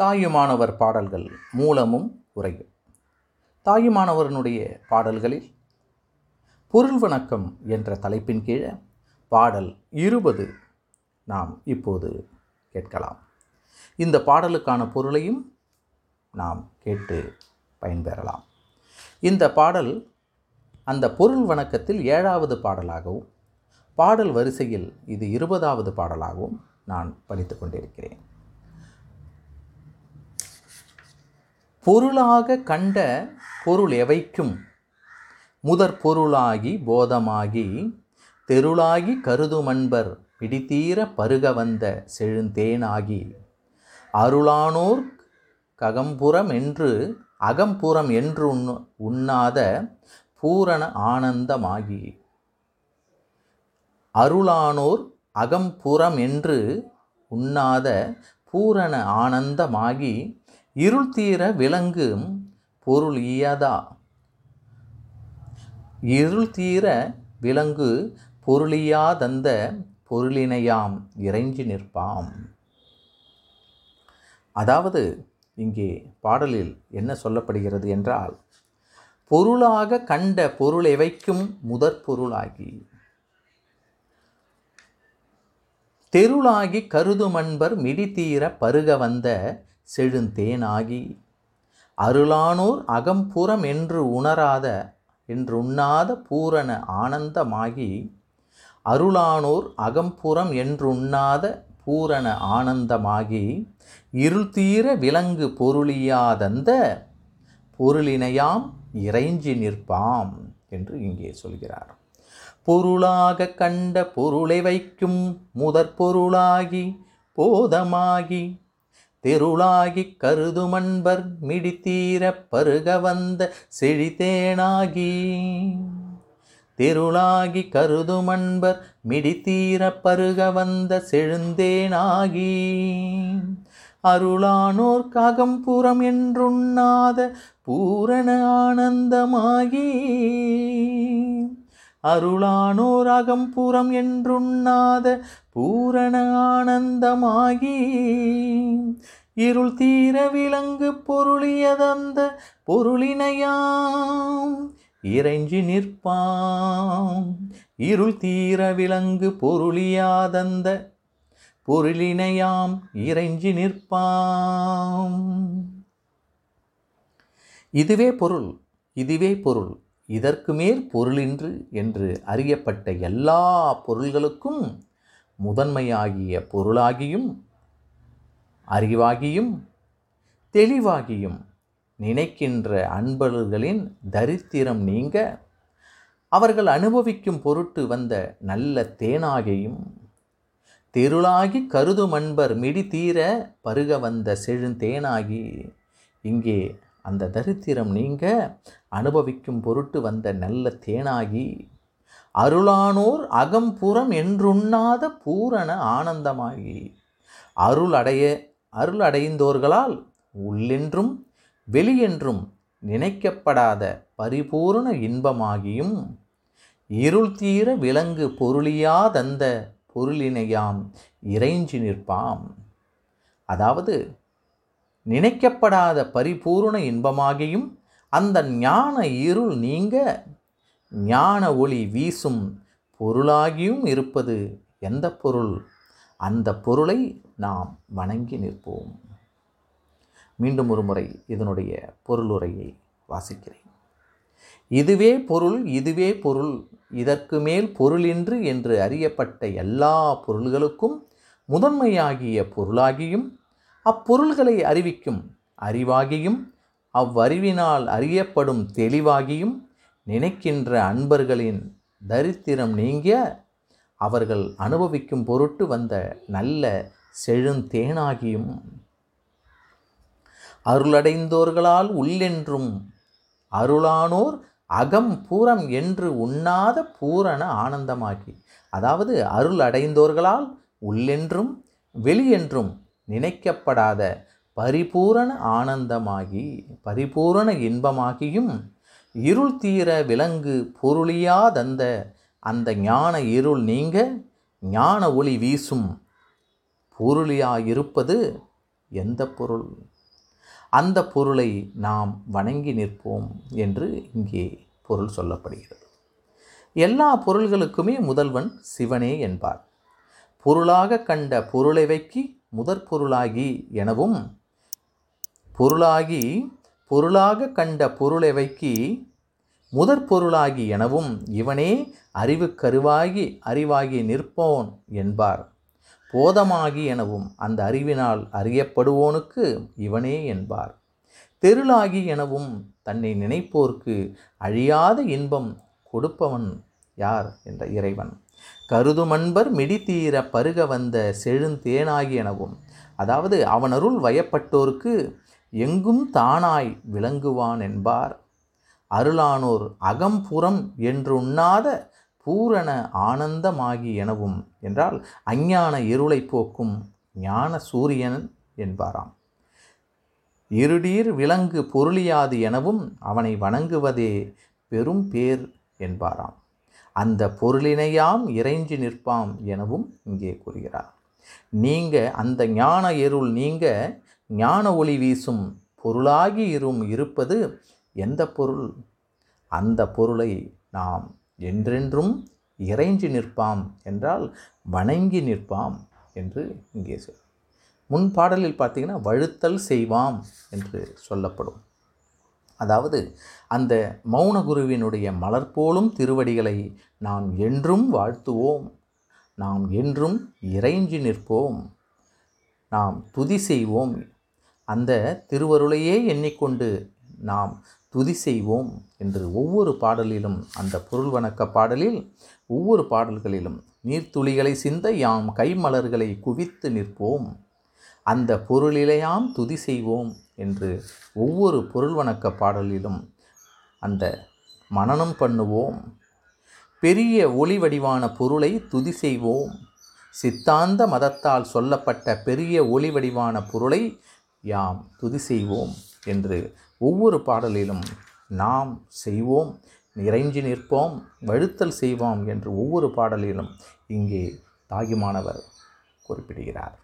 தாயுமானவர் பாடல்கள் மூலமும் உரையும் தாயுமானவரனுடைய பாடல்களில் பொருள் வணக்கம் என்ற தலைப்பின் கீழே பாடல் இருபது நாம் இப்போது கேட்கலாம். இந்த பாடலுக்கான பொருளையும் நாம் கேட்டு பயன்பெறலாம். இந்த பாடல் அந்த பொருள் வணக்கத்தில் ஏழாவது பாடலாகவும் பாடல் வரிசையில் இது இருபதாவது பாடலாகவும் நான் படித்து கொண்டிருக்கிறேன். பொருளாக கண்ட பொருள் எவைக்கும்? முதற் பொருளாகி போதமாகி தெருளாகி கருதுமன்பர் பிடித்தீர பருக வந்த செழுந்தேனாகி. அருளானோர் ககம்புறம் என்று அகம்புறம் என்று உண்ண உண்ணாத பூரண ஆனந்தமாகி. அருளானோர் அகம்புறம் என்று உண்ணாத பூரண ஆனந்தமாகி இருள் தீர விளங்கும் பொருள் ஈயாதா? இருள் தீர விலங்கு பொருளியாதந்த பொருளினையாம் இறைஞ்சி நிற்பாம். அதாவது இங்கே பாடலில் என்ன சொல்லப்படுகிறது என்றால் பொருளாக கண்ட பொருள் எவைக்கும் முதற் பொருளாகி. தெருளாகி கருதுமன்பர் தீர பருக வந்த செழுந்தேனாகி அருளானோர் அகம்புறம் என்று உணராத என்று உண்ணாத பூரண ஆனந்தமாகி அருளானோர் அகம்புறம் என்று உண்ணாத பூரண ஆனந்தமாகி இருள் தீர விலங்கு பொருளியாதந்த பொருளினையாம் இறைஞ்சி நிற்பாம் என்று இங்கே சொல்கிறார். பொருளாக கண்ட பொருளை வைக்கும் முதற் பொருளாகி போதமாகி திருளாகி கருதுமன்பர் மிடித்தீரப் பருக வந்த செழித்தேனாகி. திருளாகி கருதுமன்பர் மிடித்தீரப் பருக வந்த செழுந்தேனாகி. அருளானோர் ககம்புறம் என்றுண்ணாத பூரண ஆனந்தமாகி. அருளானோர் அகம்புறம் என்றுண்ணாத பூரண ஆனந்தமாகி இருள் தீர விலங்கு பொருளியதந்த பொருளினையாம் இறைஞ்சி நிற்பாம். இருள் தீர விலங்கு பொருளியாதந்த பொருளினையாம் இறைஞ்சி நிற்பாம். இதுவே பொருள் இதுவே பொருள். இதற்கு மேல் பொருளின்று என்று அறியப்பட்ட எல்லா பொருள்களுக்கும் முதன்மையாகிய பொருளாகியும் அறிவாகியும் தெளிவாகியும் நினைக்கின்ற அன்பர்களின் தரித்திரம் நீங்க அவர்கள் அனுபவிக்கும் பொருட்டு வந்த நல்ல தேனாகியும் தெருளாகி கருதும் அன்பர் மிடி தீர பருக வந்த செழுந்தேனாகி இங்கே அந்த தரித்திரம் நீங்க அனுபவிக்கும் பொருட்டு வந்த நல்ல தேனாகி அருளானோர் அகம்புறம் என்றுண்ணாத பூரண ஆனந்தமாகி. அருள் அடைய அருள் அடைந்தோர்களால் உள்ளென்றும் வெளியென்றும் நினைக்கப்படாத பரிபூர்ண இன்பமாகியும் இருள் தீர விலங்கு பொருளியாதந்த பொருளினையாம் இறைஞ்சி நிற்பாம். அதாவது நினைக்கப்படாத பரிபூர்ண இன்பமாகியும் அந்த ஞான இருள் நீங்க ஞான ஒளி வீசும் பொருளாகியும் இருப்பது எந்த பொருள்? அந்த பொருளை நாம் வணங்கி நிற்போம். மீண்டும் ஒரு முறை இதனுடைய பொருளுரையை வாசிக்கிறேன். இதுவே பொருள் இதுவே பொருள் இதற்கு மேல் பொருளின்று என்று அறியப்பட்ட எல்லா பொருள்களுக்கும் முதன்மையாகிய பொருளாகியும் அப்பொருள்களை அறிவிக்கும் அறிவாகியும் அவ்வறிவினால் அறியப்படும் தெளிவாகியும் நினைக்கின்ற அன்பர்களின் தரித்திரம் நீங்கிய அவர்கள் அனுபவிக்கும் பொருட்டு வந்த நல்ல செழுந்தேனாகியும் அருளடைந்தோர்களால் உள்ளென்றும் அருளானோர் அகம் பூரம் என்று உண்ணாத பூரண ஆனந்தமாகி அதாவது அருள் அடைந்தோர்களால் உள்ளென்றும் வெளியென்றும் நினைக்கப்படாத பரிபூரண ஆனந்தமாகி பரிபூரண இன்பமாகியும் இருள் தீர விலங்கு பொருளியாதந்த அந்த ஞான இருள் நீங்க ஞான ஒளி வீசும் பொருளியாயிருப்பது எந்த பொருள்? அந்த பொருளை நாம் வணங்கி நிற்போம் என்று இங்கே பொருள் சொல்லப்படுகிறது. எல்லா பொருள்களுக்குமே முதல்வன் சிவனே என்பார். பொருளாக கண்ட பொருளை வைக்கி முதற் பொருளாகி எனவும் பொருளாகி பொருளாக கண்ட பொருளை முதற்பொருளாகி முதற் பொருளாகி எனவும் இவனே அறிவுக்கருவாகி அறிவாகி நிற்போன் என்பார். போதமாகி எனவும் அந்த அறிவினால் அறியப்படுவோனுக்கு இவனே என்பார். தெருளாகி எனவும் தன்னை நினைப்போர்க்கு அழியாத இன்பம் கொடுப்பவன் யார்? என்ற இறைவன். கருதுமன்பர் மிடித்தீர பருக வந்த செழுந்தேனாகி எனவும் அதாவது அவனருள் வயப்பட்டோர்க்கு எங்கும் தானாய் விளங்குவான் என்பார். அருளானோர் அகம்புறம் என்றுண்ணாத பூரண ஆனந்தமாகி எனவும் என்றால் அஞ்ஞான இருளை போக்கும் ஞான சூரியன் என்பாராம். இருடீர் விலங்கு பொருளியாது எனவும் அவனை வணங்குவதே பெரும் பேர் என்பாராம். அந்த பொருளினையாம் இறைஞ்சி நிற்பாம் எனவும் இங்கே கூறுகிறார். நீங்க அந்த ஞான எருள் நீங்க ஞான ஒளி வீசும் பொருளாகி இரும் இருப்பது எந்த பொருள்? அந்த பொருளை நாம் என்றென்றும் இறைஞ்சி நிற்பாம் என்றால் வணங்கி நிற்பாம் என்று இங்கே சொல். முன் பாடலில் பார்த்தீங்கன்னா வழுத்தல் செய்வாம் என்று சொல்லப்படும். அதாவது அந்த மௌன குருவினுடைய மலர் போலும் திருவடிகளை நாம் என்றும் வாழ்த்துவோம். நாம் என்றும் இறைஞ்சி நிற்போம். நாம் துதி செய்வோம். அந்த திருவருளையே எண்ணிக்கொண்டு நாம் துதி செய்வோம் என்று ஒவ்வொரு பாடலிலும் அந்த பொருள் வணக்க பாடலில் ஒவ்வொரு பாடல்களிலும் நீர்த்துளிகளை சிந்த யாம் கைமலர்களை குவித்து நிற்போம். அந்த பொருளிலையாம் துதி செய்வோம். என்று ஒவ்வொரு பொருள் வணக்க பாடலிலும் அந்த மனனம் பண்ணுவோம். பெரிய ஒளி வடிவான பொருளை துதி செய்வோம். சித்தாந்த மதத்தால் சொல்லப்பட்ட பெரிய ஒளி வடிவான பொருளை யாம் துதி செய்வோம் என்று ஒவ்வொரு பாடலிலும் நாம் செய்வோம். நிறைஞ்சி நிற்போம் வழுத்தல் செய்வோம் என்று ஒவ்வொரு பாடலிலும் இங்கே தாயுமானவர் குறிப்பிடுகிறார்.